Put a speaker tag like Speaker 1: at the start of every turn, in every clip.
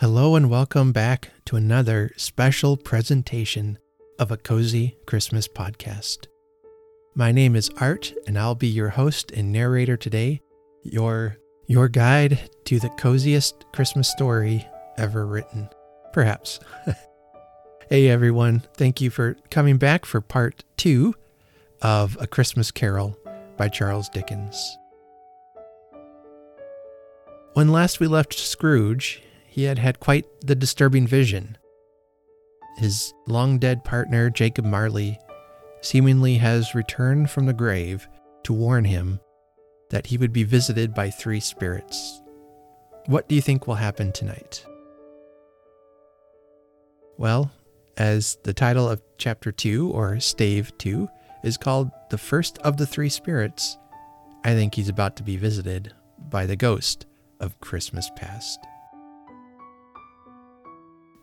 Speaker 1: Hello and welcome back to another special presentation of a Cozy Christmas podcast. My name is Art and I'll be your host and narrator today, your your guide to the coziest Christmas story ever written. Perhaps. hey everyone, thank you for coming back for part 2 of A Christmas Carol by Charles Dickens. When last we left Scrooge, he had had quite the disturbing vision. His long dead partner, Jacob Marley, seemingly has returned from the grave to warn him that he would be visited by three spirits. What do you think will happen tonight? Well, as the title of chapter 2, or stave 2, is called The First of the Three Spirits, I think he's about to be visited by the ghost of Christmas past.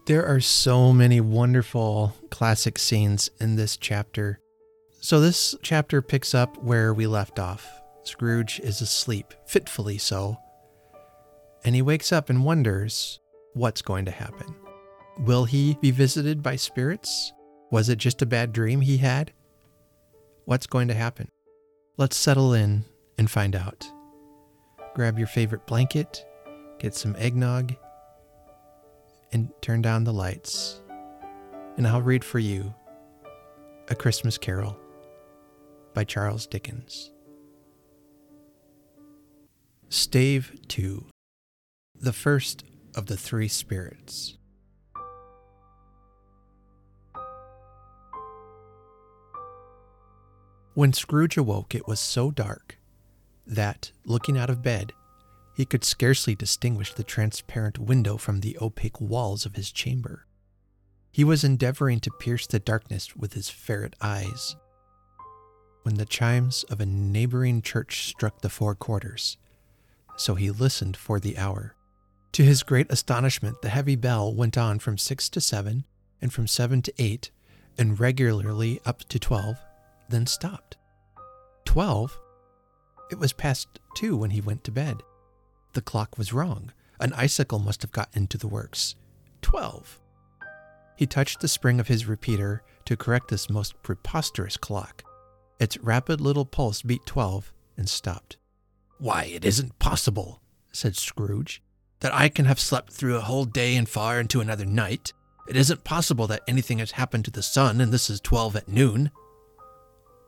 Speaker 1: There are so many wonderful classic scenes in this chapter. So, this chapter picks up where we left off. Scrooge is asleep, fitfully so, and he wakes up and wonders what's going to happen. Will he be visited by spirits? Was it just a bad dream he had? What's going to happen? Let's settle in and find out. Grab your favorite blanket, get some eggnog, and turn down the lights, and I'll read for you A Christmas Carol by Charles Dickens. Stave 2 The First of the Three Spirits. When Scrooge awoke, it was so dark that, looking out of bed, he could scarcely distinguish the transparent window from the opaque walls of his chamber. He was endeavoring to pierce the darkness with his ferret eyes when the chimes of a neighboring church struck the four quarters, so he listened for the hour. To his great astonishment, the heavy bell went on from six to seven, and from seven to eight, and regularly up to twelve, then stopped. Twelve? It was past two when he went to bed. The clock was wrong. An icicle must have got into the works. Twelve. He touched the spring of his repeater to correct this most preposterous clock. Its rapid little pulse beat twelve and stopped. Why, it isn't possible, said Scrooge, that I can have slept through a whole day and far into another night. It isn't possible that anything has happened to the sun and this is twelve at noon.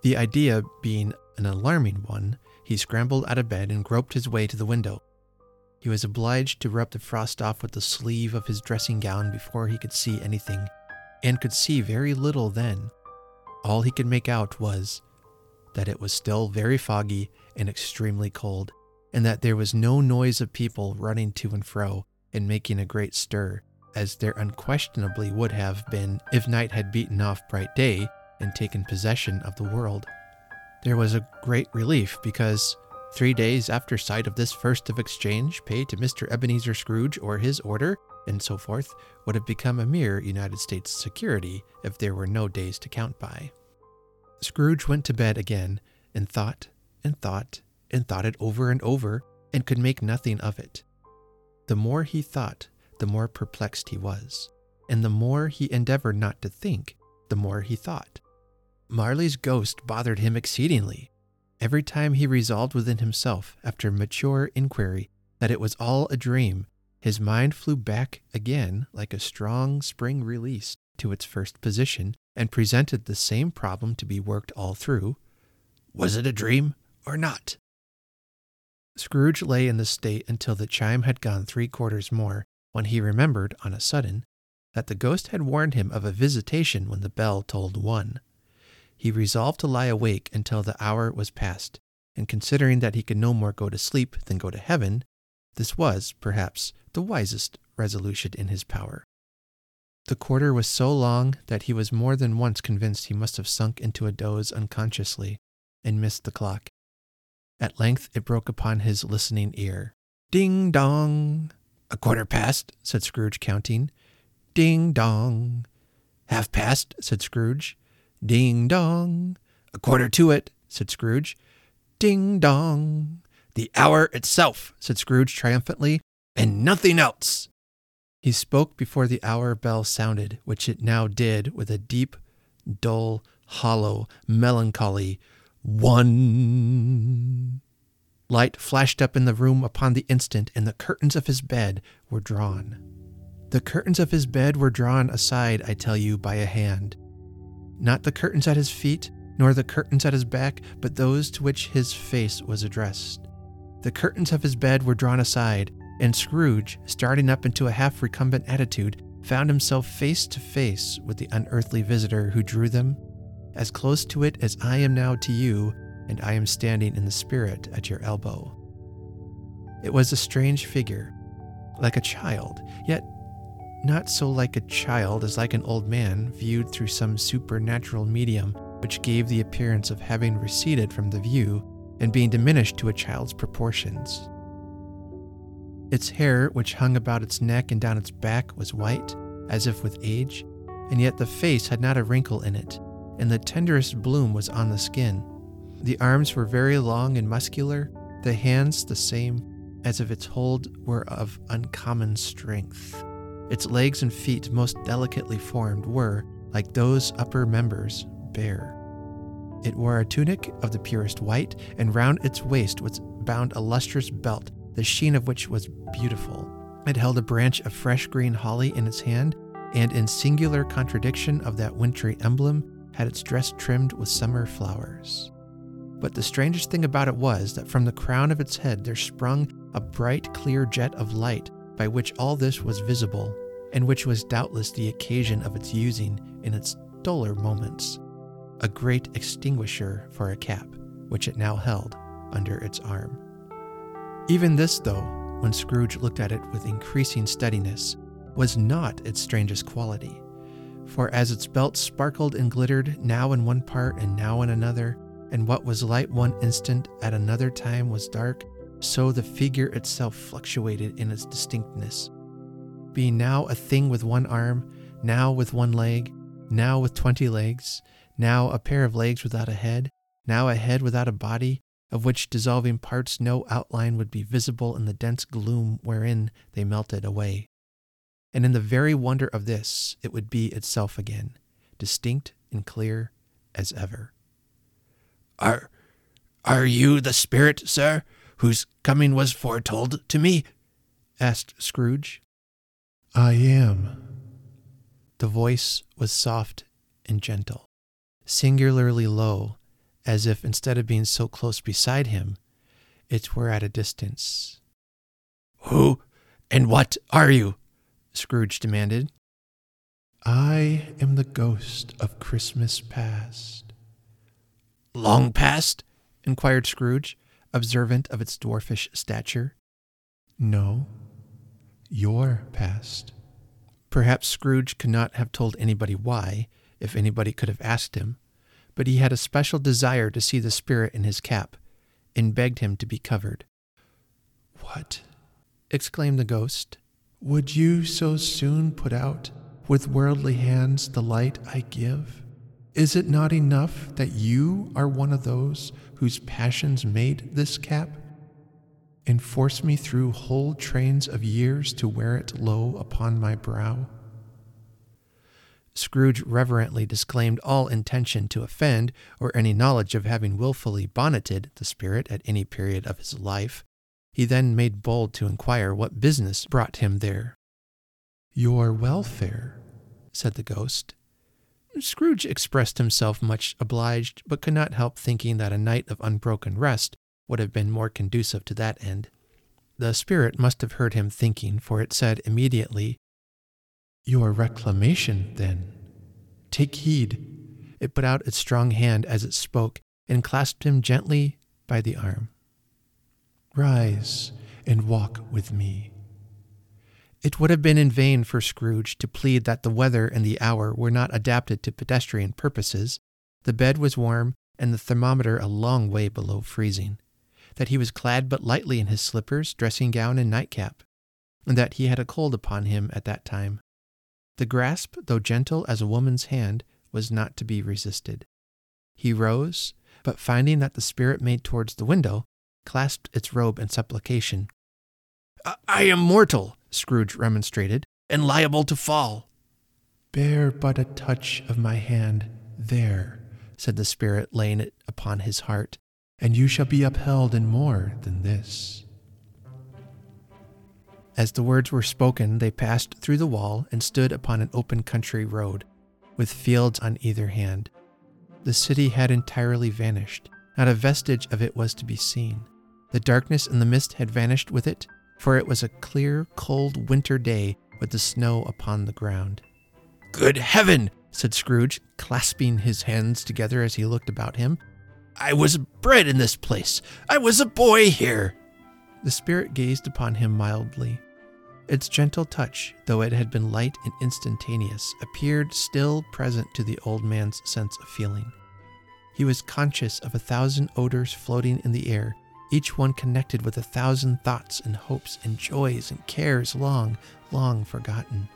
Speaker 1: The idea being an alarming one, he scrambled out of bed and groped his way to the window. He was obliged to rub the frost off with the sleeve of his dressing gown before he could see anything, and could see very little then. All he could make out was that it was still very foggy and extremely cold, and that there was no noise of people running to and fro and making a great stir, as there unquestionably would have been if night had beaten off bright day and taken possession of the world. There was a great relief because Three days after sight of this first of exchange paid to Mr. Ebenezer Scrooge or his order, and so forth, would have become a mere United States security if there were no days to count by. Scrooge went to bed again and thought and thought and thought it over and over and could make nothing of it. The more he thought, the more perplexed he was, and the more he endeavored not to think, the more he thought. Marley's ghost bothered him exceedingly, Every time he resolved within himself, after mature inquiry, that it was all a dream, his mind flew back again like a strong spring release to its first position and presented the same problem to be worked all through. Was it a dream or not? Scrooge lay in this state until the chime had gone three quarters more, when he remembered, on a sudden, that the ghost had warned him of a visitation when the bell tolled one he resolved to lie awake until the hour was past, and considering that he could no more go to sleep than go to heaven, this was, perhaps, the wisest resolution in his power. The quarter was so long that he was more than once convinced he must have sunk into a doze unconsciously and missed the clock. At length it broke upon his listening ear. Ding dong! A quarter past, said Scrooge, counting. Ding dong! Half past, said Scrooge. Ding dong. A quarter to it, said Scrooge. Ding dong. The hour itself, said Scrooge triumphantly, and nothing else. He spoke before the hour bell sounded, which it now did with a deep, dull, hollow, melancholy one. Light flashed up in the room upon the instant, and the curtains of his bed were drawn. The curtains of his bed were drawn aside, I tell you, by a hand. Not the curtains at his feet, nor the curtains at his back, but those to which his face was addressed. The curtains of his bed were drawn aside, and Scrooge, starting up into a half recumbent attitude, found himself face to face with the unearthly visitor who drew them, as close to it as I am now to you, and I am standing in the spirit at your elbow. It was a strange figure, like a child, yet not so like a child as like an old man viewed through some supernatural medium which gave the appearance of having receded from the view and being diminished to a child's proportions. Its hair, which hung about its neck and down its back, was white, as if with age, and yet the face had not a wrinkle in it, and the tenderest bloom was on the skin. The arms were very long and muscular, the hands the same, as if its hold were of uncommon strength. Its legs and feet, most delicately formed, were, like those upper members, bare. It wore a tunic of the purest white, and round its waist was bound a lustrous belt, the sheen of which was beautiful. It held a branch of fresh green holly in its hand, and in singular contradiction of that wintry emblem, had its dress trimmed with summer flowers. But the strangest thing about it was that from the crown of its head there sprung a bright, clear jet of light by which all this was visible, and which was doubtless the occasion of its using in its duller moments a great extinguisher for a cap, which it now held under its arm. Even this, though, when Scrooge looked at it with increasing steadiness, was not its strangest quality. For as its belt sparkled and glittered now in one part and now in another, and what was light one instant at another time was dark, so the figure itself fluctuated in its distinctness. Being now a thing with one arm, now with one leg, now with twenty legs, now a pair of legs without a head, now a head without a body, of which dissolving parts no outline would be visible in the dense gloom wherein they melted away. And in the very wonder of this, it would be itself again, distinct and clear as ever.
Speaker 2: Are, are you the spirit, sir, whose coming was foretold to me? asked Scrooge.
Speaker 1: I am. The voice was soft and gentle singularly low, as if instead of being so close beside him, it were at a distance.
Speaker 2: Who and what are you? Scrooge demanded.
Speaker 1: I am the ghost of Christmas past.
Speaker 2: Long past?
Speaker 1: inquired Scrooge, observant of its dwarfish stature. No, your past. Perhaps Scrooge could not have told anybody why, if anybody could have asked him, but he had a special desire to see the spirit in his cap, and begged him to be covered. What? exclaimed the ghost. Would you so soon put out with worldly hands the light I give? Is it not enough that you are one of those whose passions made this cap? And force me through whole trains of years to wear it low upon my brow? Scrooge reverently disclaimed all intention to offend or any knowledge of having wilfully bonneted the spirit at any period of his life. He then made bold to inquire what business brought him there. Your welfare, said the ghost. Scrooge expressed himself much obliged, but could not help thinking that a night of unbroken rest would have been more conducive to that end. The spirit must have heard him thinking, for it said immediately, your reclamation, then. Take heed. It put out its strong hand as it spoke and clasped him gently by the arm. Rise and walk with me. It would have been in vain for Scrooge to plead that the weather and the hour were not adapted to pedestrian purposes. The bed was warm and the thermometer a long way below freezing, that he was clad but lightly in his slippers, dressing gown, and nightcap, and that he had a cold upon him at that time. The grasp, though gentle as a woman's hand, was not to be resisted. He rose, but finding that the spirit made towards the window, clasped its robe in supplication.
Speaker 2: I am mortal, Scrooge remonstrated, and liable to fall.
Speaker 1: Bear but a touch of my hand there, said the Spirit, laying it upon his heart, and you shall be upheld in more than this. As the words were spoken, they passed through the wall and stood upon an open country road, with fields on either hand. The city had entirely vanished. Not a vestige of it was to be seen. The darkness and the mist had vanished with it, for it was a clear, cold winter day with the snow upon the ground.
Speaker 2: Good heaven! said
Speaker 1: Scrooge, clasping his hands together as he looked about him.
Speaker 2: I was bred in this place. I was a boy here.
Speaker 1: The spirit gazed upon him mildly. Its gentle touch, though it had been light and instantaneous, appeared still present to the old man's sense of feeling. He was conscious of a thousand odors floating in the air, each one connected with a thousand thoughts and hopes and joys and cares long, long forgotten.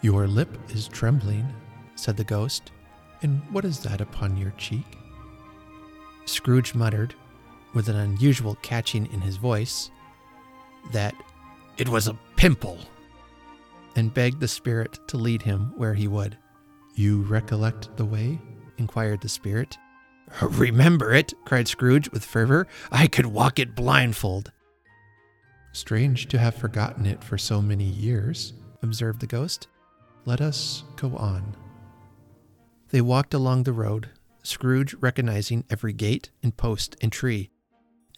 Speaker 1: Your lip is trembling, said the ghost. And what is that upon your cheek? Scrooge muttered, with an unusual catching in his voice, that
Speaker 2: it was a pimple,
Speaker 1: and begged the spirit to lead him where he would. You recollect the way? inquired the spirit.
Speaker 2: Remember it, cried Scrooge with fervor. I could walk it blindfold.
Speaker 1: Strange to have forgotten it for so many years, observed the ghost. Let us go on. They walked along the road, Scrooge recognizing every gate and post and tree,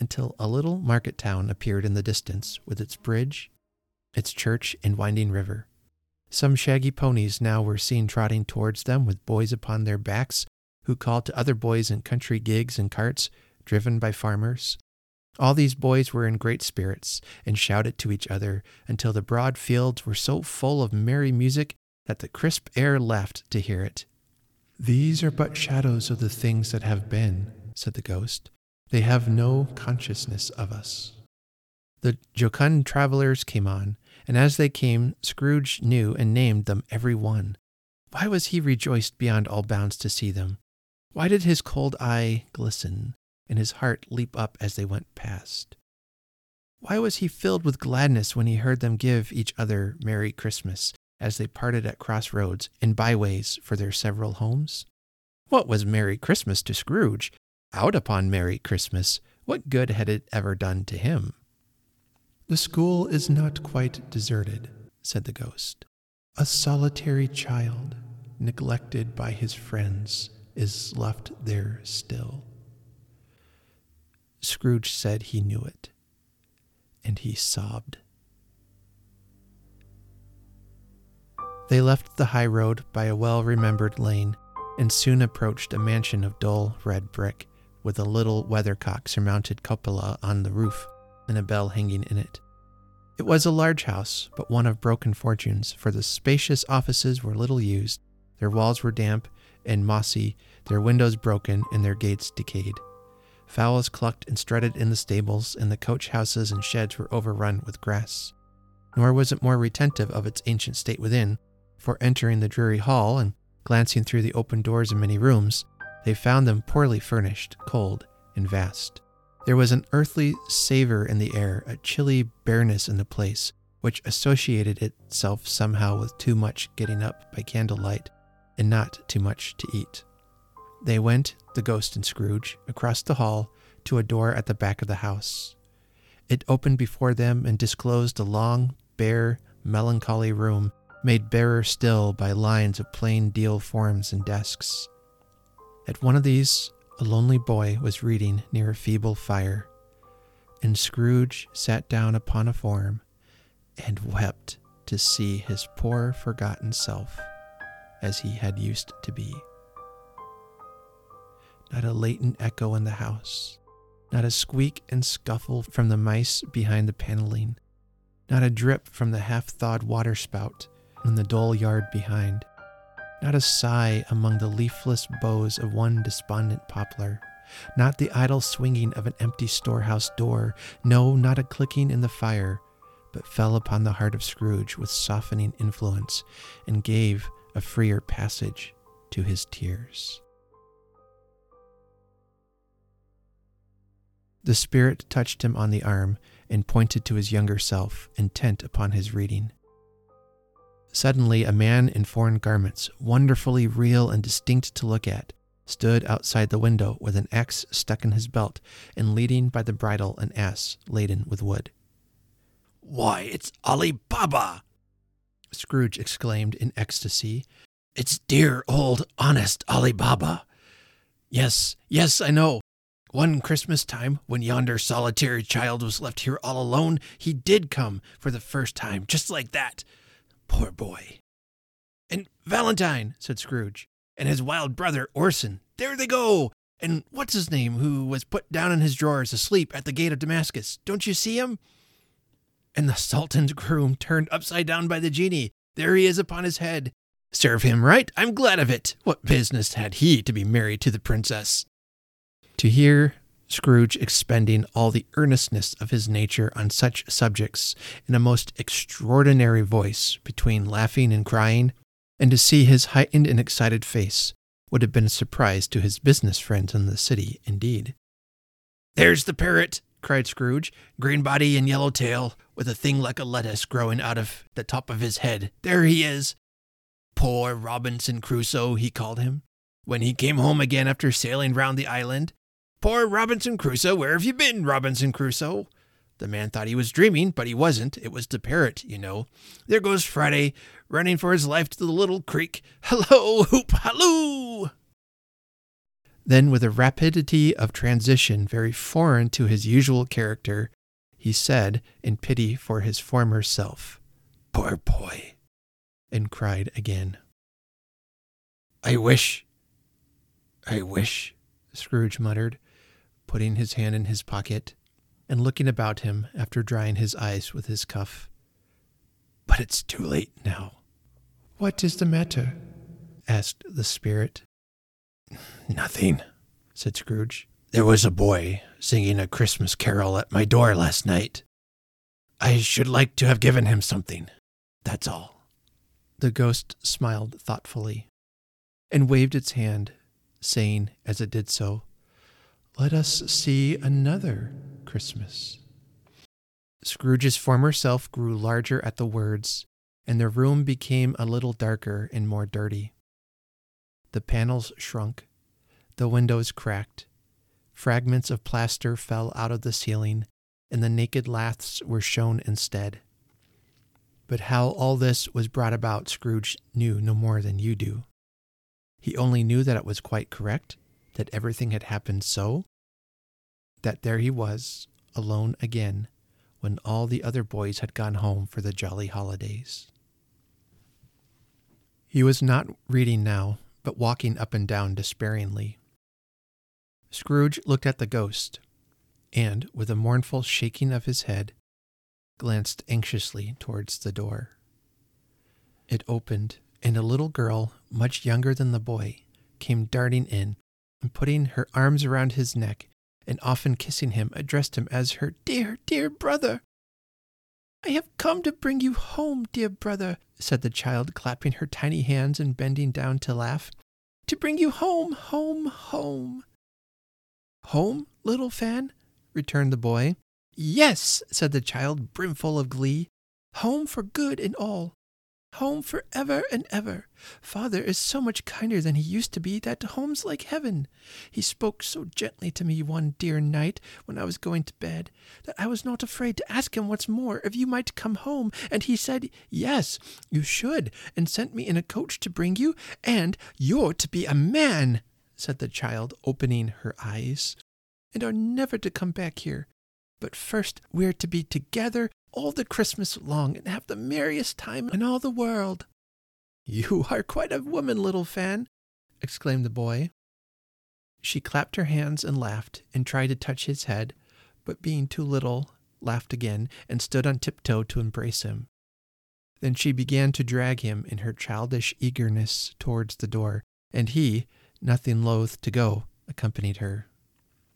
Speaker 1: until a little market town appeared in the distance with its bridge, its church, and winding river. Some shaggy ponies now were seen trotting towards them with boys upon their backs who called to other boys in country gigs and carts driven by farmers. All these boys were in great spirits and shouted to each other until the broad fields were so full of merry music that the crisp air laughed to hear it. These are but shadows of the things that have been, said the ghost. They have no consciousness of us. The jocund travelers came on, and as they came, Scrooge knew and named them every one. Why was he rejoiced beyond all bounds to see them? Why did his cold eye glisten and his heart leap up as they went past? Why was he filled with gladness when he heard them give each other Merry Christmas as they parted at crossroads and byways for their several homes? What was Merry Christmas to Scrooge? Out upon Merry Christmas, what good had it ever done to him? The school is not quite deserted, said the ghost. A solitary child, neglected by his friends, is left there still. Scrooge said he knew it, and he sobbed. They left the high road by a well remembered lane and soon approached a mansion of dull red brick with a little weathercock surmounted cupola on the roof and a bell hanging in it. It was a large house, but one of broken fortunes, for the spacious offices were little used, their walls were damp and mossy, their windows broken, and their gates decayed. Fowls clucked and strutted in the stables, and the coach houses and sheds were overrun with grass. Nor was it more retentive of its ancient state within, for entering the dreary hall and glancing through the open doors of many rooms, they found them poorly furnished, cold, and vast. There was an earthly savor in the air, a chilly bareness in the place, which associated itself somehow with too much getting up by candlelight and not too much to eat. They went, the ghost and Scrooge, across the hall to a door at the back of the house. It opened before them and disclosed a long, bare, melancholy room made barer still by lines of plain deal forms and desks. At one of these, a lonely boy was reading near a feeble fire, and Scrooge sat down upon a form and wept to see his poor forgotten self as he had used to be. Not a latent echo in the house, not a squeak and scuffle from the mice behind the paneling, not a drip from the half thawed waterspout in the dull yard behind. Not a sigh among the leafless boughs of one despondent poplar. Not the idle swinging of an empty storehouse door. No, not a clicking in the fire, but fell upon the heart of Scrooge with softening influence and gave a freer passage to his tears. The Spirit touched him on the arm and pointed to his younger self, intent upon his reading. Suddenly, a man in foreign garments, wonderfully real and distinct to look at, stood outside the window with an axe stuck in his belt and leading by the bridle an ass laden with wood.
Speaker 2: Why, it's Ali Baba!
Speaker 1: Scrooge exclaimed in ecstasy.
Speaker 2: It's dear old honest Ali Baba. Yes, yes, I know. One Christmas time, when yonder solitary child was left here all alone, he did come for the first time, just like that. Poor boy. And Valentine, said Scrooge, and his wild brother Orson, there they go. And what's his name, who was put down in his drawers asleep at the gate of Damascus? Don't you see him? And the Sultan's groom turned upside down by the genie. There he is upon his head. Serve him right. I'm glad of it. What business had he to be married to the princess?
Speaker 1: To hear Scrooge expending all the earnestness of his nature on such subjects in a most extraordinary voice, between laughing and crying, and to see his heightened and excited face, would have been a surprise to his business friends in the city, indeed.
Speaker 2: There's the parrot, cried Scrooge, green body and yellow tail, with a thing like a lettuce growing out of the top of his head. There he is. Poor Robinson Crusoe, he called him, when he came home again after sailing round the island. Poor Robinson Crusoe, where have you been, Robinson Crusoe? The man thought he was dreaming, but he wasn't. It was the parrot, you know. There goes Friday, running for his life to the little creek. Hello, hoop, halloo!
Speaker 1: Then, with a rapidity of transition very foreign to his usual character, he said, in pity for his former self,
Speaker 2: Poor boy,
Speaker 1: and cried again.
Speaker 2: I wish, I wish,
Speaker 1: Scrooge muttered, putting his hand in his pocket and looking about him after drying his eyes with his cuff.
Speaker 2: But it's too late now.
Speaker 1: What is the matter? asked the spirit.
Speaker 2: Nothing, said Scrooge. There was a boy singing a Christmas carol at my door last night. I should like to have given him something. That's all.
Speaker 1: The ghost smiled thoughtfully and waved its hand, saying as it did so, Let us see another Christmas. Scrooge's former self grew larger at the words, and the room became a little darker and more dirty. The panels shrunk, the windows cracked, fragments of plaster fell out of the ceiling, and the naked laths were shown instead. But how all this was brought about, Scrooge knew no more than you do. He only knew that it was quite correct, that everything had happened so, that there he was, alone again, when all the other boys had gone home for the jolly holidays. He was not reading now, but walking up and down despairingly. Scrooge looked at the ghost, and, with a mournful shaking of his head, glanced anxiously towards the door. It opened, and a little girl, much younger than the boy, came darting in, and putting her arms around his neck, and often kissing him, addressed him as her dear, dear brother. I have come to bring you home, dear brother, said the child, clapping her tiny hands and bending down to laugh. To bring you home, home, home. Home, little Fan? returned the boy. Yes, said the child, brimful of glee. Home for good and all home for ever and ever. Father is so much kinder than he used to be that home's like heaven. He spoke so gently to me one dear night when I was going to bed that I was not afraid to ask him once more if you might come home, and he said, Yes, you should, and sent me in a coach to bring you, and you're to be a man, said the child, opening her eyes, and are never to come back here. But first we're to be together all the Christmas long and have the merriest time in all the world. You are quite a woman, little Fan, exclaimed the boy. She clapped her hands and laughed and tried to touch his head, but being too little, laughed again and stood on tiptoe to embrace him. Then she began to drag him in her childish eagerness towards the door, and he, nothing loath to go, accompanied her.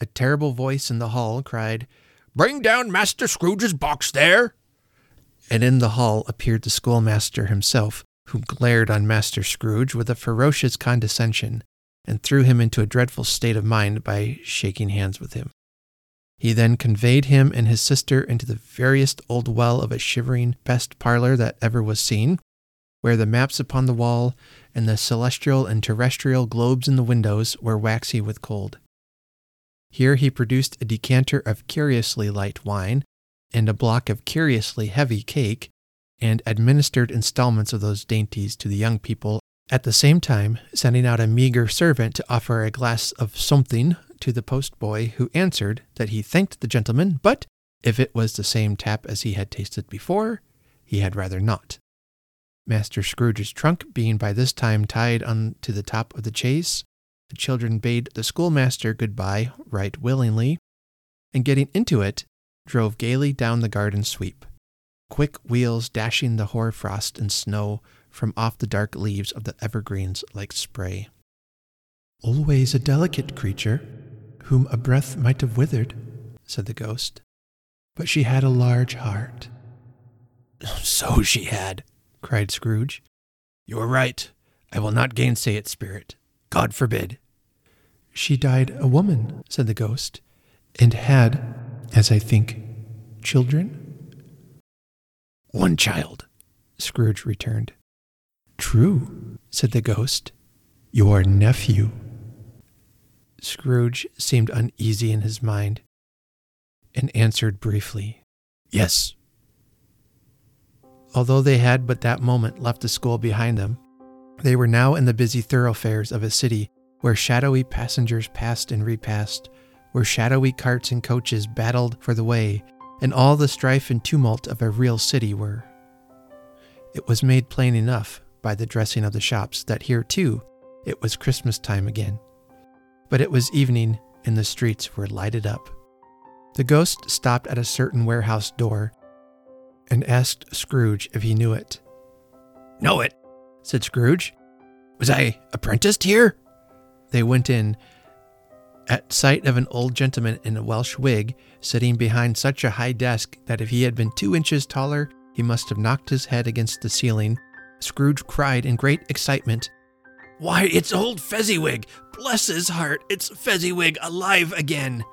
Speaker 1: A terrible voice in the hall cried, Bring down Master Scrooge's box there. And in the hall appeared the schoolmaster himself, who glared on Master Scrooge with a ferocious condescension, and threw him into a dreadful state of mind by shaking hands with him. He then conveyed him and his sister into the veriest old well of a shivering best parlor that ever was seen, where the maps upon the wall and the celestial and terrestrial globes in the windows were waxy with cold. Here he produced a decanter of curiously light wine and a block of curiously heavy cake, and administered installments of those dainties to the young people, at the same time sending out a meager servant to offer a glass of something to the postboy, who answered that he thanked the gentleman, but if it was the same tap as he had tasted before, he had rather not. Master Scrooge's trunk being by this time tied on to the top of the chaise, the children bade the schoolmaster good-bye right willingly, and getting into it, drove gaily down the garden sweep, quick wheels dashing the hoar frost and snow from off the dark leaves of the evergreens like spray. Always a delicate creature, whom a breath might have withered, said the ghost, but she had a large heart.
Speaker 2: So she had, cried Scrooge. You are right. I will not gainsay it, spirit. God forbid.
Speaker 1: She died a woman, said the ghost, and had, as I think, children?
Speaker 2: One child, Scrooge returned.
Speaker 1: True, said the ghost. Your nephew. Scrooge seemed uneasy in his mind and answered briefly,
Speaker 2: Yes.
Speaker 1: Although they had but that moment left the school behind them, they were now in the busy thoroughfares of a city where shadowy passengers passed and repassed, where shadowy carts and coaches battled for the way, and all the strife and tumult of a real city were. It was made plain enough by the dressing of the shops that here, too, it was Christmas time again. But it was evening, and the streets were lighted up. The ghost stopped at a certain warehouse door and asked Scrooge if he knew it.
Speaker 2: Know it, said Scrooge. Was I apprenticed here?
Speaker 1: They went in, at sight of an old gentleman in a Welsh wig sitting behind such a high desk that if he had been two inches taller, he must have knocked his head against the ceiling. Scrooge cried in great excitement,
Speaker 2: Why, it's old Fezziwig! Bless his heart, it's Fezziwig alive again!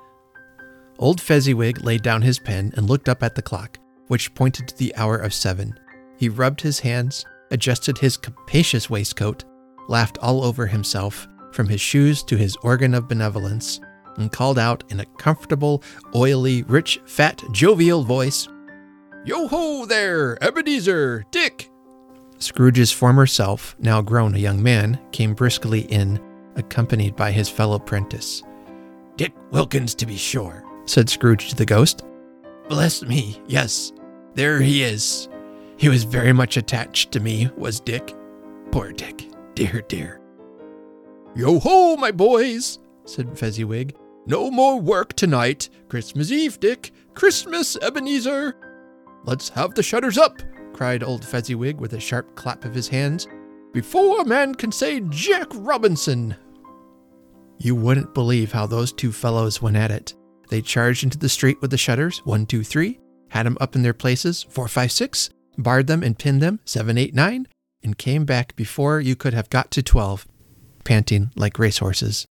Speaker 1: Old Fezziwig laid down his pen and looked up at the clock, which pointed to the hour of seven. He rubbed his hands, adjusted his capacious waistcoat, laughed all over himself, from his shoes to his organ of benevolence, and called out in a comfortable, oily, rich, fat, jovial voice,
Speaker 2: Yo ho there, Ebenezer, Dick!
Speaker 1: Scrooge's former self, now grown a young man, came briskly in, accompanied by his fellow prentice.
Speaker 2: Dick Wilkins, to be sure,
Speaker 1: said Scrooge to the ghost.
Speaker 2: Bless me, yes, there he is. He was very much attached to me, was Dick. Poor Dick, dear, dear. Yo ho, my boys, said Fezziwig. No more work tonight. Christmas Eve, Dick. Christmas, Ebenezer. Let's have the shutters up, cried old Fezziwig with a sharp clap of his hands, before a man can say Jack Robinson.
Speaker 1: You wouldn't believe how those two fellows went at it. They charged into the street with the shutters, one, two, three, had them up in their places, four, five, six, barred them and pinned them, seven, eight, nine, and came back before you could have got to twelve, panting like racehorses.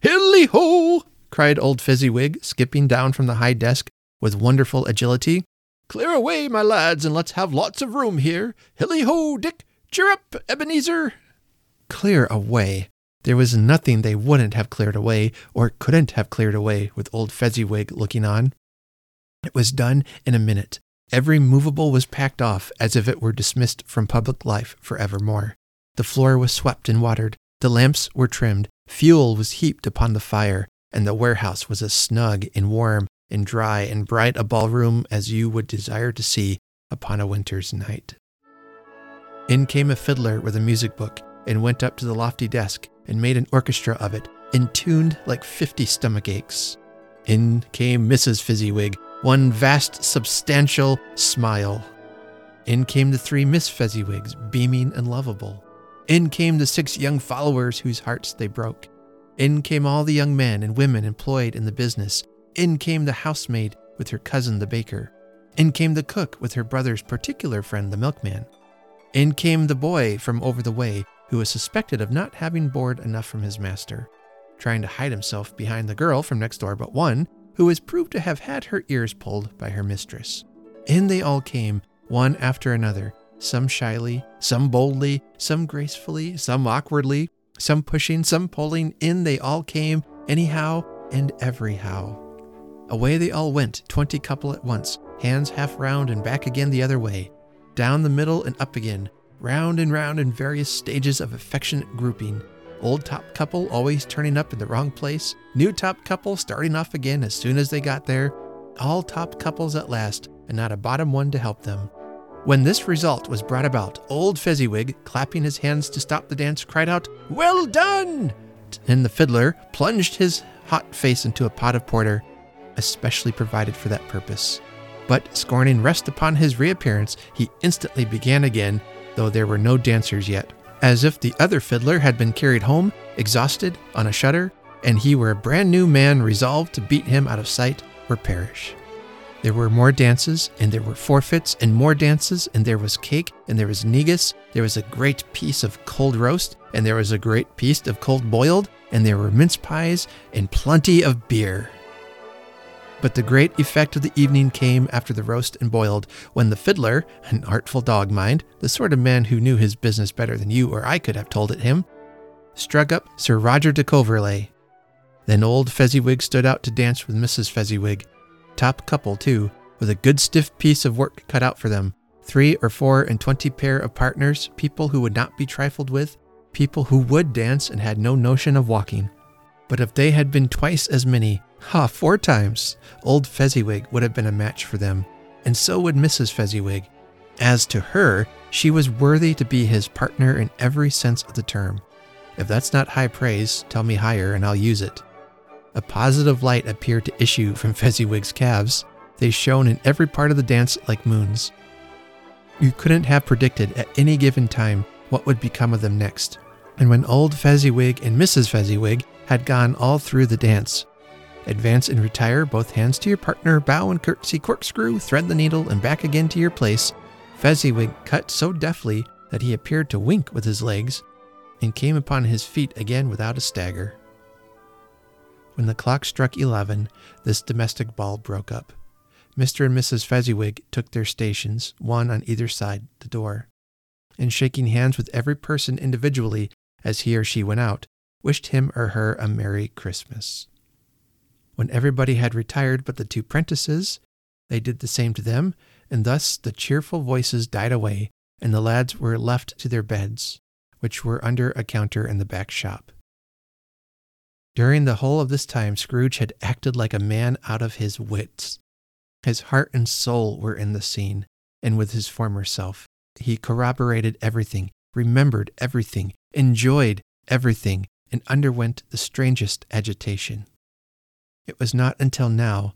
Speaker 2: Hilly ho!
Speaker 1: cried old Fezziwig, skipping down from the high desk with wonderful agility.
Speaker 2: Clear away, my lads, and let's have lots of room here. Hilly ho, Dick! Cheer up, Ebenezer!
Speaker 1: Clear away! There was nothing they wouldn't have cleared away, or couldn't have cleared away, with old Fezziwig looking on. It was done in a minute. Every movable was packed off as if it were dismissed from public life for evermore. The floor was swept and watered, the lamps were trimmed, fuel was heaped upon the fire, and the warehouse was as snug and warm and dry and bright a ballroom as you would desire to see upon a winter's night. In came a fiddler with a music book and went up to the lofty desk and made an orchestra of it, intuned like fifty stomach aches. In came Mrs. Fezziwig, one vast, substantial smile. In came the three Miss Fezziwigs, beaming and lovable. In came the six young followers whose hearts they broke. In came all the young men and women employed in the business. In came the housemaid with her cousin the baker. In came the cook with her brother's particular friend the milkman. In came the boy from over the way who was suspected of not having board enough from his master, trying to hide himself behind the girl from next door but one, who was proved to have had her ears pulled by her mistress. In they all came, one after another, some shyly, some boldly, some gracefully, some awkwardly, some pushing, some pulling. In they all came, anyhow and everyhow. Away they all went, twenty couple at once, hands half round and back again the other way, down the middle and up again, round and round in various stages of affectionate grouping. Old top couple always turning up in the wrong place, new top couple starting off again as soon as they got there, all top couples at last, and not a bottom one to help them. When this result was brought about, old Fezziwig, clapping his hands to stop the dance, cried out, Well done! And the fiddler plunged his hot face into a pot of porter, especially provided for that purpose. But scorning rest upon his reappearance, he instantly began again, though there were no dancers yet, as if the other fiddler had been carried home, exhausted, on a shutter, and he were a brand new man resolved to beat him out of sight or perish. There were more dances, and there were forfeits, and more dances, and there was cake, and there was negus, there was a great piece of cold roast, and there was a great piece of cold boiled, and there were mince pies, and plenty of beer. But the great effect of the evening came after the roast and boiled, when the fiddler, an artful dog mind, the sort of man who knew his business better than you or I could have told it him, struck up Sir Roger de Coverley. Then old Fezziwig stood out to dance with Mrs. Fezziwig, top couple too, with a good stiff piece of work cut out for them. Three or four and twenty pair of partners, people who would not be trifled with, people who would dance and had no notion of walking. But if they had been twice as many, ha, four times, old Fezziwig would have been a match for them, and so would Mrs. Fezziwig. As to her, she was worthy to be his partner in every sense of the term. If that's not high praise, tell me higher and I'll use it. A positive light appeared to issue from Fezziwig's calves. They shone in every part of the dance like moons. You couldn't have predicted at any given time what would become of them next. And when old Fezziwig and Mrs. Fezziwig had gone all through the dance, advance and retire, both hands to your partner, bow and curtsy, corkscrew, thread the needle, and back again to your place, Fezziwig cut so deftly that he appeared to wink with his legs, and came upon his feet again without a stagger. When the clock struck eleven, this domestic ball broke up. Mr. and Mrs. Fezziwig took their stations, one on either side the door, and shaking hands with every person individually as he or she went out, wished him or her a Merry Christmas. When everybody had retired but the two prentices, they did the same to them, and thus the cheerful voices died away, and the lads were left to their beds, which were under a counter in the back shop. During the whole of this time, Scrooge had acted like a man out of his wits. His heart and soul were in the scene, and with his former self. He corroborated everything, remembered everything, enjoyed everything, and underwent the strangest agitation. It was not until now,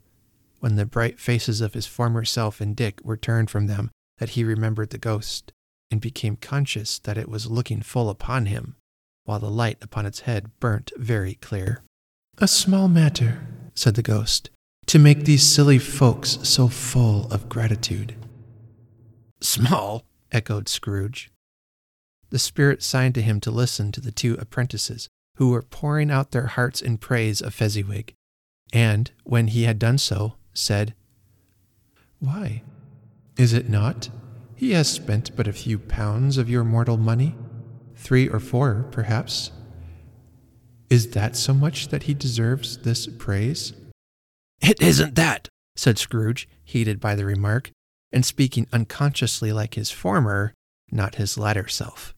Speaker 1: when the bright faces of his former self and Dick were turned from them, that he remembered the ghost, and became conscious that it was looking full upon him while the light upon its head burnt very clear. A small matter, said the ghost, to make these silly folks so full of gratitude.
Speaker 2: Small,
Speaker 1: echoed Scrooge. The spirit signed to him to listen to the two apprentices, who were pouring out their hearts in praise of Fezziwig, and, when he had done so, said, Why? Is it not? He has spent but a few pounds of your mortal money three or four, perhaps. Is that so much that he deserves this praise?
Speaker 2: It isn't that,
Speaker 1: said Scrooge, heated by the remark, and speaking unconsciously like his former, not his latter self.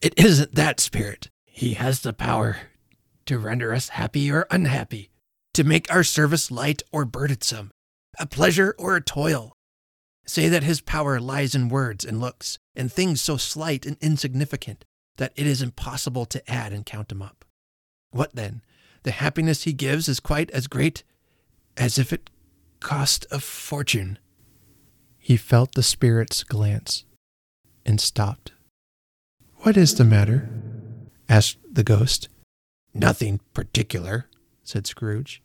Speaker 2: It isn't that, Spirit. He has the power to render us happy or unhappy, to make our service light or burdensome, a pleasure or a toil. Say that his power lies in words and looks, and things so slight and insignificant that it is impossible to add and count them up. What then? The happiness he gives is quite as great as if it cost a fortune.
Speaker 1: He felt the spirit's glance and stopped. What is the matter? Asked the ghost.
Speaker 2: Nothing particular, said Scrooge.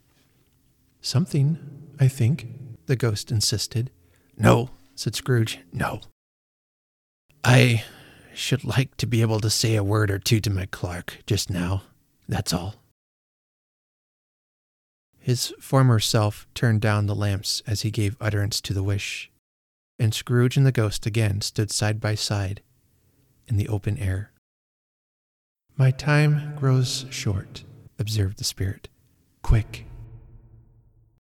Speaker 1: Something, I think, the ghost insisted.
Speaker 2: No, said Scrooge, no. I should like to be able to say a word or two to my clerk just now. That's all.
Speaker 1: His former self turned down the lamps as he gave utterance to the wish. and Scrooge and the ghost again stood side by side in the open air. My time grows short, observed the spirit. Quick.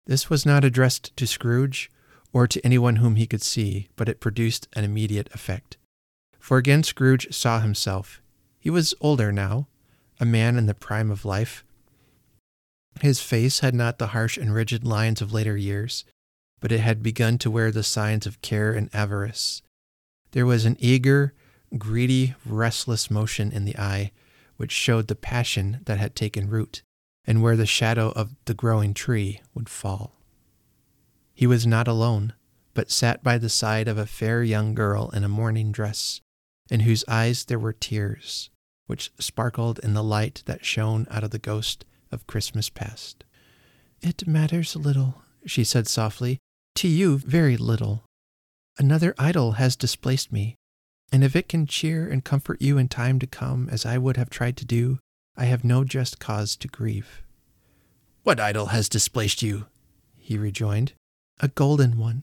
Speaker 1: This was not addressed to Scrooge or to anyone whom he could see, but it produced an immediate effect. For again Scrooge saw himself. He was older now, a man in the prime of life. His face had not the harsh and rigid lines of later years, but it had begun to wear the signs of care and avarice. There was an eager, greedy, restless motion in the eye, which showed the passion that had taken root, and where the shadow of the growing tree would fall. He was not alone, but sat by the side of a fair young girl in a mourning dress, in whose eyes there were tears, which sparkled in the light that shone out of the ghost of Christmas past. It matters little, she said softly, to you very little. Another idol has displaced me, and if it can cheer and comfort you in time to come as I would have tried to do, I have no just cause to grieve.
Speaker 2: What idol has displaced you? he rejoined.
Speaker 1: A golden one.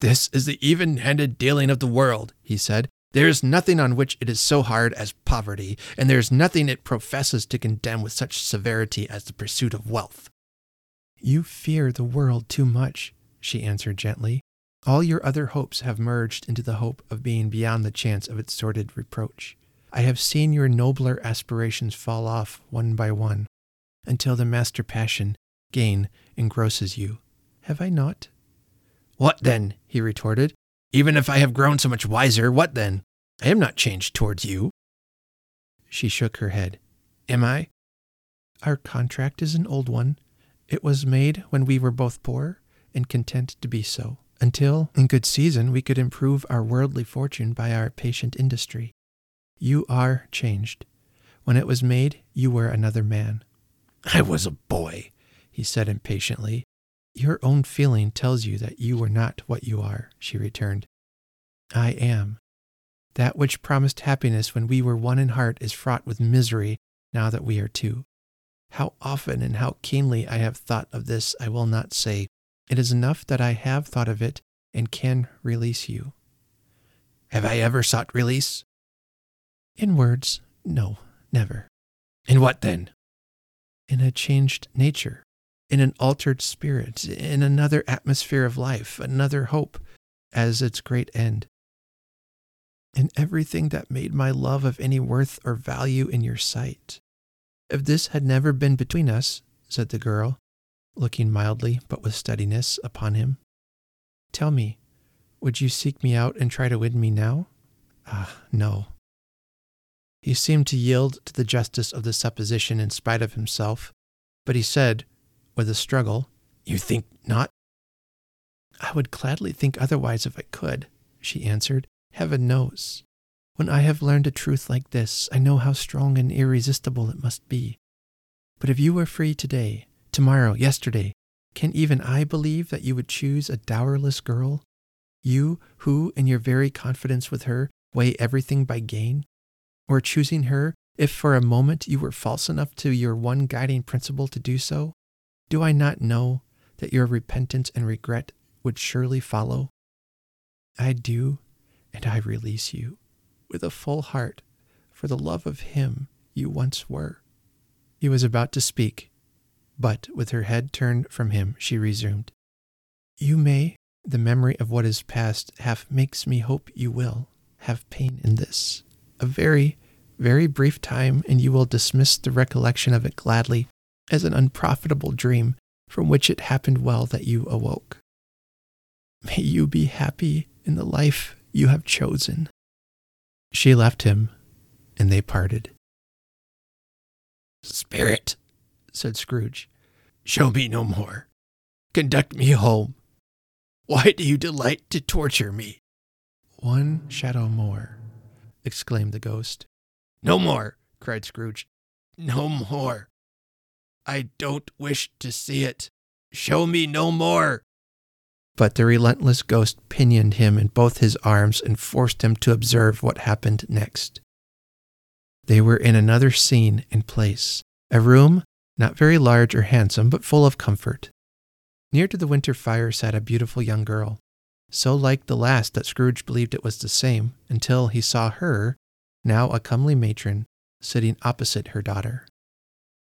Speaker 2: This is the even handed dealing of the world, he said. There is nothing on which it is so hard as poverty, and there is nothing it professes to condemn with such severity as the pursuit of wealth.
Speaker 1: You fear the world too much, she answered gently. All your other hopes have merged into the hope of being beyond the chance of its sordid reproach. I have seen your nobler aspirations fall off one by one, until the master passion, gain, engrosses you. Have I not?
Speaker 2: What then? he retorted. Even if I have grown so much wiser, what then? I am not changed towards you.
Speaker 1: She shook her head.
Speaker 2: Am I?
Speaker 1: Our contract is an old one. It was made when we were both poor and content to be so, until, in good season, we could improve our worldly fortune by our patient industry. You are changed. When it was made, you were another man.
Speaker 2: I was a boy, he said impatiently,
Speaker 1: your own feeling tells you that you were not what you are, she returned. I am. That which promised happiness when we were one in heart is fraught with misery now that we are two. How often and how keenly I have thought of this, I will not say. It is enough that I have thought of it and can release you.
Speaker 2: Have I ever sought release?
Speaker 1: In words, no, never.
Speaker 2: In what then?
Speaker 1: In a changed nature in an altered spirit, in another atmosphere of life, another hope as its great end. In everything that made my love of any worth or value in your sight. If this had never been between us, said the girl, looking mildly but with steadiness upon him, tell me, would you seek me out and try to win me now? Ah, no. He seemed to yield to the justice of the supposition in spite of himself, but he said, with a struggle.
Speaker 2: You think not?
Speaker 1: I would gladly think otherwise if I could, she answered. Heaven knows. When I have learned a truth like this, I know how strong and irresistible it must be. But if you were free today, tomorrow, yesterday, can even I believe that you would choose a dowerless girl? You, who, in your very confidence with her, weigh everything by gain? Or choosing her, if for a moment you were false enough to your one guiding principle to do so? Do I not know that your repentance and regret would surely follow? I do, and I release you with a full heart for the love of him you once were. He was about to speak, but with her head turned from him, she resumed, You may, the memory of what is past half makes me hope you will, have pain in this. A very, very brief time, and you will dismiss the recollection of it gladly as an unprofitable dream from which it happened well that you awoke. May you be happy in the life you have chosen. She left him, and they parted.
Speaker 2: Spirit, said Scrooge, show me no more. Conduct me home. Why do you delight to torture me?
Speaker 1: One shadow more, exclaimed the ghost.
Speaker 2: No more, cried Scrooge. No more. I don't wish to see it. Show me no more.
Speaker 1: But the relentless ghost pinioned him in both his arms and forced him to observe what happened next. They were in another scene and place, a room not very large or handsome, but full of comfort. Near to the winter fire sat a beautiful young girl, so like the last that Scrooge believed it was the same, until he saw her, now a comely matron, sitting opposite her daughter.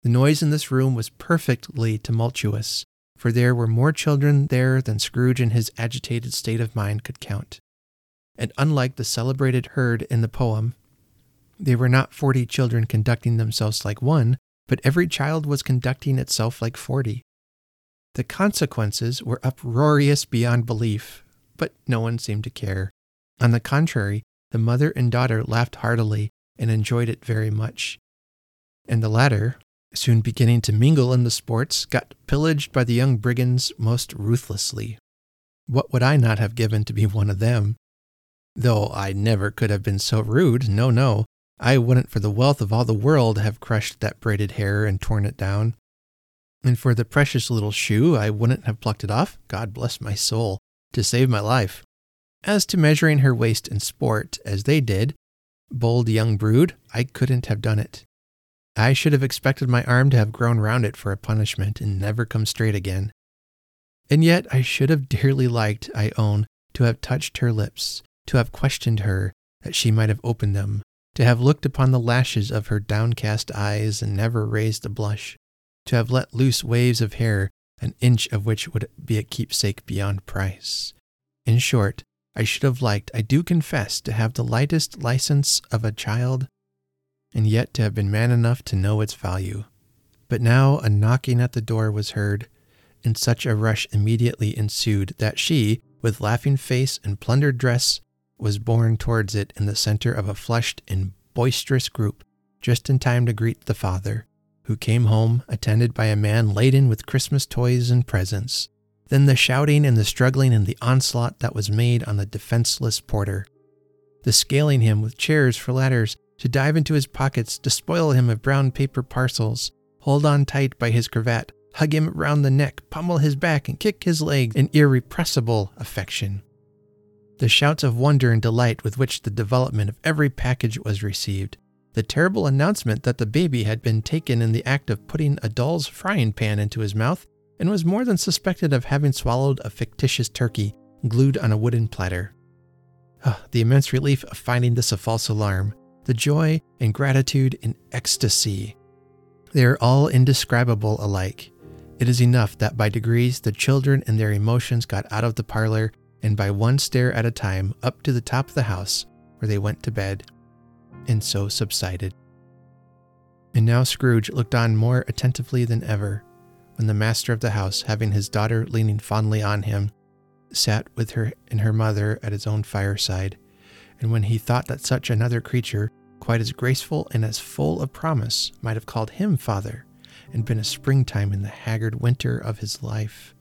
Speaker 1: The noise in this room was perfectly tumultuous, for there were more children there than Scrooge in his agitated state of mind could count. And unlike the celebrated herd in the poem, they were not forty children conducting themselves like one, but every child was conducting itself like forty. The consequences were uproarious beyond belief, but no one seemed to care. On the contrary, the mother and daughter laughed heartily and enjoyed it very much. And the latter, soon beginning to mingle in the sports, got pillaged by the young brigands most ruthlessly. What would I not have given to be one of them? Though I never could have been so rude, no, no, I wouldn't for the wealth of all the world have crushed that braided hair and torn it down. And for the precious little shoe, I wouldn't have plucked it off, God bless my soul, to save my life. As to measuring her waist in sport, as they did, bold young brood, I couldn't have done it. I should have expected my arm to have grown round it for a punishment and never come straight again. And yet I should have dearly liked, I own, to have touched her lips, to have questioned her, that she might have opened them, to have looked upon the lashes of her downcast eyes and never raised a blush, to have let loose waves of hair, an inch of which would be a keepsake beyond price. In short, I should have liked, I do confess, to have the lightest license of a child, and yet to have been man enough to know its value. But now a knocking at the door was heard, and such a rush immediately ensued that she, with laughing face and plundered dress, was borne towards it in the center of a flushed and boisterous group, just in time to greet the father, who came home attended by a man laden with Christmas toys and presents. Then the shouting and the struggling and the onslaught that was made on the defenseless porter. The scaling him with chairs for ladders, to dive into his pockets, to spoil him of brown paper parcels, hold on tight by his cravat, hug him round the neck, pummel his back, and kick his legs in irrepressible affection the shouts of wonder and delight with which the development of every package was received, the terrible announcement that the baby had been taken in the act of putting a doll's frying pan into his mouth and was more than suspected of having swallowed a fictitious turkey glued on a wooden platter. Oh, the immense relief of finding this a false alarm, the joy and gratitude and ecstasy. They are all indescribable alike. It is enough that by degrees the children and their emotions got out of the parlor and by one stair at a time up to the top of the house, where they went to bed, and so subsided. And now Scrooge looked on more attentively than ever, when the master of the house, having his daughter leaning fondly on him, sat with her and her mother at his own fireside, and when he thought that such another creature, quite as graceful and as full of promise, might have called him father, and been a springtime in the haggard winter of his life,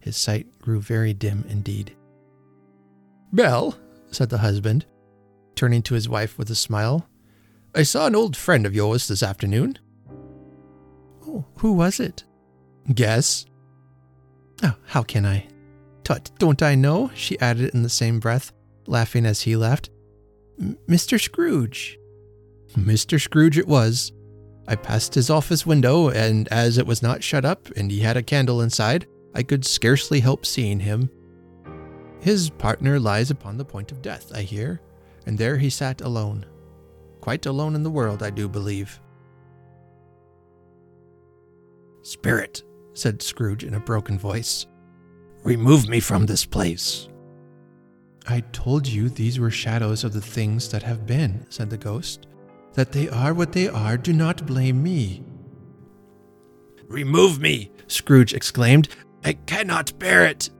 Speaker 1: his sight grew very dim indeed.
Speaker 2: Belle,
Speaker 1: said the husband, turning to his wife with a smile,
Speaker 2: I saw an old friend of yours this afternoon.
Speaker 1: Oh, who was it?
Speaker 2: Guess.
Speaker 1: Oh, how can I? Tut, don't I know? She added in the same breath, laughing as he laughed. Mr. Scrooge.
Speaker 2: Mr. Scrooge it was. I passed his office window, and as it was not shut up and he had a candle inside, I could scarcely help seeing him. His partner lies upon the point of death, I hear, and there he sat alone. Quite alone in the world, I do believe.
Speaker 1: Spirit, said Scrooge in a broken voice,
Speaker 2: remove me from this place.
Speaker 1: I told you these were shadows of the things that have been, said the ghost. That they are what they are, do not blame me.
Speaker 2: Remove me, Scrooge exclaimed. I cannot bear it.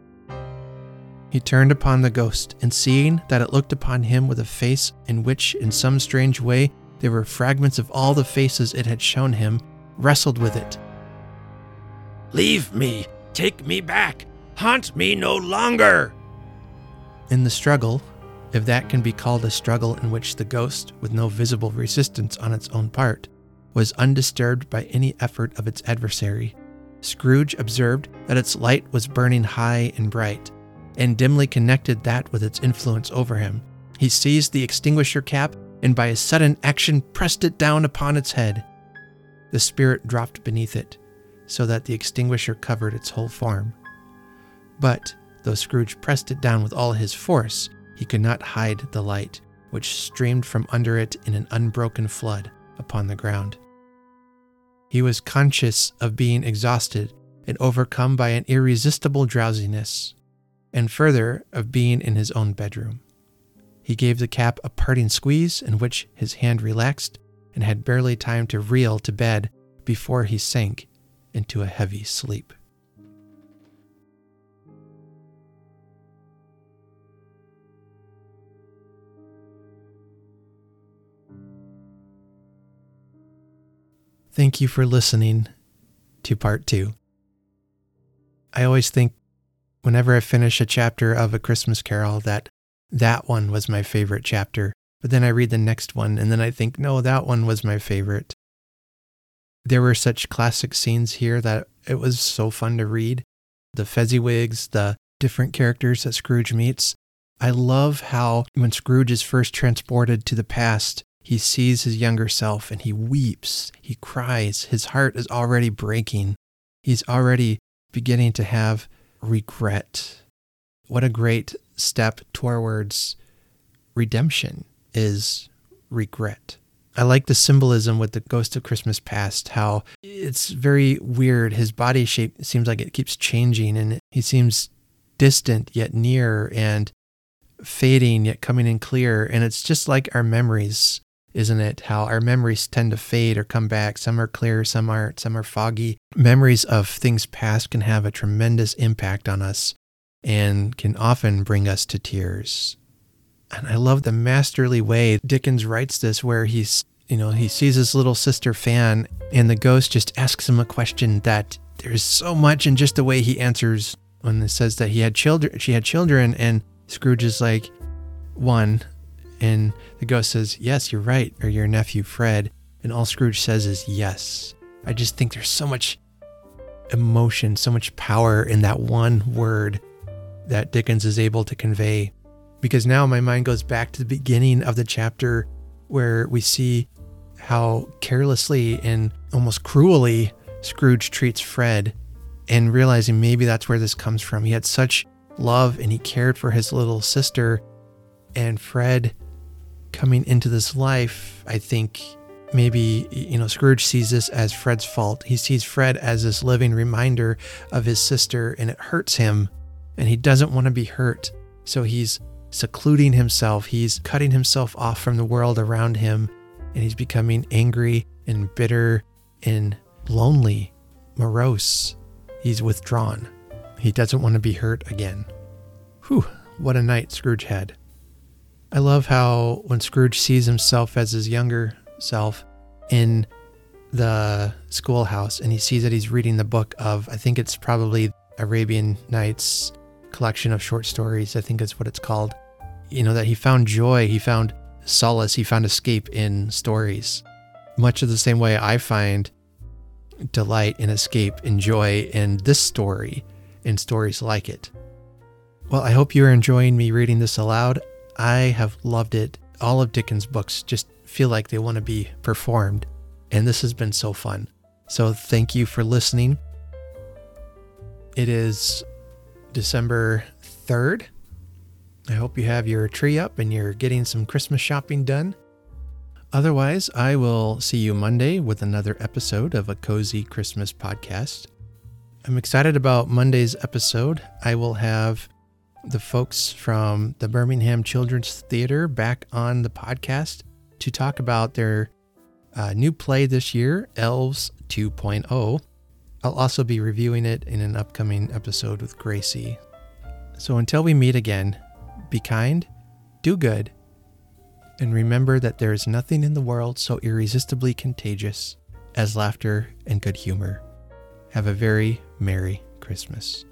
Speaker 1: He turned upon the ghost, and seeing that it looked upon him with a face in which, in some strange way, there were fragments of all the faces it had shown him, wrestled with it.
Speaker 2: Leave me! Take me back! Haunt me no longer!
Speaker 1: In the struggle, if that can be called a struggle in which the ghost, with no visible resistance on its own part, was undisturbed by any effort of its adversary, Scrooge observed that its light was burning high and bright and dimly connected that with its influence over him. He seized the extinguisher cap and by a sudden action pressed it down upon its head. The spirit dropped beneath it, so that the extinguisher covered its whole form. But Though Scrooge pressed it down with all his force, he could not hide the light, which streamed from under it in an unbroken flood upon the ground. He was conscious of being exhausted and overcome by an irresistible drowsiness, and further, of being in his own bedroom. He gave the cap a parting squeeze, in which his hand relaxed, and had barely time to reel to bed before he sank into a heavy sleep. Thank you for listening to part two. I always think whenever I finish a chapter of A Christmas Carol that that one was my favorite chapter. But then I read the next one and then I think, no, that one was my favorite. There were such classic scenes here that it was so fun to read. The Fezziwigs, the different characters that Scrooge meets. I love how when Scrooge is first transported to the past, he sees his younger self and he weeps, he cries, his heart is already breaking. He's already beginning to have regret. What a great step towards redemption is regret. I like the symbolism with the ghost of Christmas past, how it's very weird. His body shape seems like it keeps changing and he seems distant yet near and fading yet coming in clear. And it's just like our memories, isn't it? How our memories tend to fade or come back. Some are clear, some aren't, some are foggy. Memories of things past can have a tremendous impact on us and can often bring us to tears. And I love the masterly way Dickens writes this, where he's, you know, he sees his little sister Fan, and the ghost just asks him a question that there's so much in just the way he answers when it says that he had children, she had children, and Scrooge is like, one. And the ghost says, Yes, you're right, or your nephew Fred. And all Scrooge says is yes. I just think there's so much emotion, so much power in that one word that Dickens is able to convey. Because now my mind goes back to the beginning of the chapter where we see how carelessly and almost cruelly Scrooge treats Fred and realizing maybe that's where this comes from. He had such love and he cared for his little sister. And Fred coming into this life, I think maybe, you know, Scrooge sees this as Fred's fault. He sees Fred as this living reminder of his sister and it hurts him and he doesn't want to be hurt. So he's secluding himself, he's cutting himself off from the world around him, and he's becoming angry and bitter and lonely, morose. He's withdrawn. He doesn't want to be hurt again. Whew, what a night Scrooge had. I love how when Scrooge sees himself as his younger self in the schoolhouse and he sees that he's reading the book of, I think it's probably Arabian Nights collection of short stories, I think is what it's called. You know, that he found joy, he found solace, he found escape in stories. Much of the same way I find delight and escape and joy in this story and stories like it. Well, I hope you're enjoying me reading this aloud. I have loved it. All of Dickens' books just feel like they want to be performed, and this has been so fun. So, thank you for listening. It is December 3rd. I hope you have your tree up and you're getting some Christmas shopping done. Otherwise, I will see you Monday with another episode of a Cozy Christmas podcast. I'm excited about Monday's episode. I will have the folks from the Birmingham Children's Theater back on the podcast to talk about their uh, new play this year, Elves 2.0. I'll also be reviewing it in an upcoming episode with Gracie. So until we meet again, be kind, do good, and remember that there is nothing in the world so irresistibly contagious as laughter and good humor. Have a very Merry Christmas.